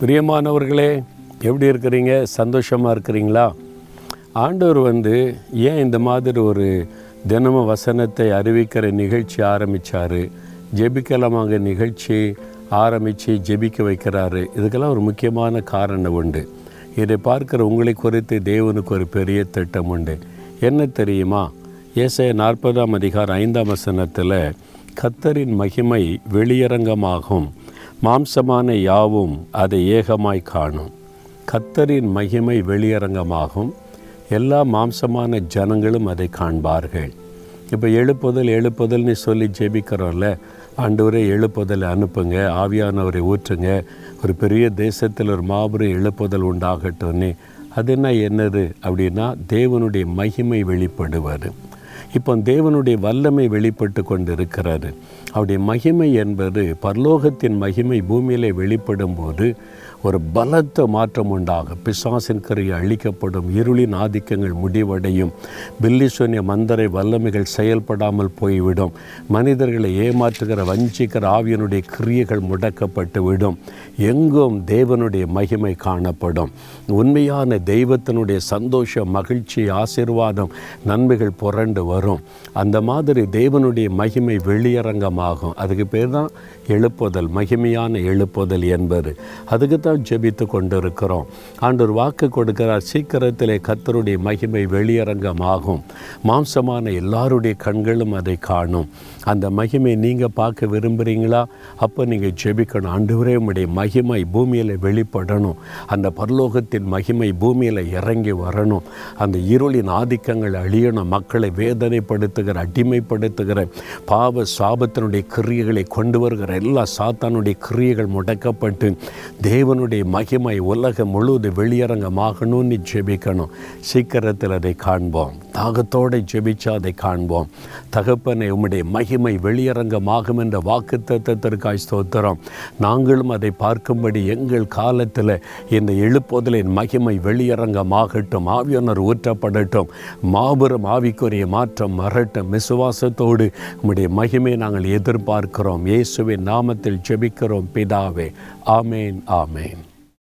பிரியமானவர்களே எப்படி இருக்கிறீங்க? சந்தோஷமாக இருக்கிறீங்களா? ஆண்டவர் வந்து ஏன் இந்த மாதிரி ஒரு தினமும் வசனத்தை அறிவிக்கிற நிகழ்ச்சி ஆரம்பித்தார் ஜெபிக்கலமாக நிகழ்ச்சி ஆரம்பித்து ஜெபிக்க வைக்கிறாரு. இதுக்கெல்லாம் ஒரு முக்கியமான காரணம் உண்டு. இதை பார்க்குற உங்களை குறித்து தேவனுக்கு ஒரு பெரிய திட்டம் உண்டு. என்ன தெரியுமா? ஏசாய நாற்பதாம் அதிகாரம் ஐந்தாம் வசனத்தில் கத்தரின் மகிமை வெளியரங்கமாகும். மாம்சமான யாவும் அதை ஏகமாய் காணும். கத்தரின் மகிமை வெளியரங்கமாகும். எல்லா மாம்சமான ஜனங்களும் அதை காண்பார்கள். இப்போ எழுப்புதல் எழுப்புதல்னு சொல்லி ஜெபிக்கிறோம்ல ஆண்டவரை எழுப்புதல் அனுப்புங்க ஆவியானவரை ஊற்றுங்க. ஒரு பெரிய தேசத்தில் ஒரு மாபெரும் எழுப்புதல் உண்டாகட்டும்னு. அது என்ன என்னது? அப்படின்னா தேவனுடைய மகிமை வெளிப்படுவார் இப்போ தேவனுடைய வல்லமை வெளிப்பட்டு கொண்டு இருக்கிறாரு அவருடைய மகிமை என்பது பரலோகத்தின் மகிமை பூமியிலே வெளிப்படும் போது ஒரு பலத்த மாற்றம் உண்டாகும் பிசாசின் கரை அழிக்கப்படும் இருளின் ஆதிக்கங்கள் முடிவடையும். பில்லிசோனிய மந்தரை வல்லமைகள் செயல்படாமல் போய்விடும். மனிதர்களை ஏமாற்றுகிற வஞ்சிக்கிற ஆவியனுடைய கிரியைகள் முடக்கப்பட்டு விடும் எங்கும் தேவனுடைய மகிமை காணப்படும். உண்மையான தெய்வத்தினுடைய சந்தோஷம் மகிழ்ச்சி ஆசிர்வாதம் நன்மைகள் புரண்டு வரும். அந்த மாதிரி தேவனுடைய மகிமை வெளியரங்கமாகும். அதுக்கு பேர் தான் எழுப்புதல். மகிமையான எழுப்புதல் என்பது. அதுக்கு தான் ஜெபித்து கொண்டிருக்கிறோம். ஆண்டவர் வாக்கு கொடுக்கிறார். சீக்கிரத்திலே கத்தருடைய மகிமை வெளியரங்கமாகும். மாம்சமான எல்லாருடைய கண்களும் அதை காணும். அந்த மகிமை நீங்கள் பார்க்க விரும்புகிறீங்களா அப்போ நீங்கள் ஜெபிக்கணும். ஆண்டவரே உடைய மகிமை பூமியில் வெளிப்படணும். அந்த பரலோகத்தின் மகிமை பூமியில் இறங்கி வரணும். அந்த இருளின் ஆதிக்கங்கள் அழியணும். மக்களை வேதனைப்படுத்துகிற அடிமைப்படுத்துகிற பாவ சாபத்தினுடைய கிரியைகளை கொண்டு வருகிற எல்லா சாத்தானுடைய கிரியைகள் முடக்கப்பட்டு தேவனுடைய மகிமை உலகம் முழுவதும் வெளியரங்கமாகணும்னு ஜெபிக்கணும். சீக்கிரத்தில் அதை காண்போம். தாகத்தோடு ஜெபிச்சா அதை காண்போம். தகப்பனை உம்முடைய மகிமை வெளியரங்கமாகும் என்ற வாக்கு தத்துவத்திற்காய் ஸ்தோத்திரம். நாங்களும் அதை பார்க்கும்படி எங்கள் காலத்தில் இந்த எழுப்புதலின் மகிமை வெளியரங்கமாகட்டும் ஆவியனர் ஊற்றப்படட்டும். மாபெரும் ஆவிக்குரிய மாற்றம் மறட்டும் விசுவாசத்தோடு உம்முடைய மகிமை நாங்கள் எதிர்பார்க்கிறோம். இயேசுவின் நாமத்தில் ஜெபிக்கிறோம். பிதாவே ஆமேன் ஆமேன்.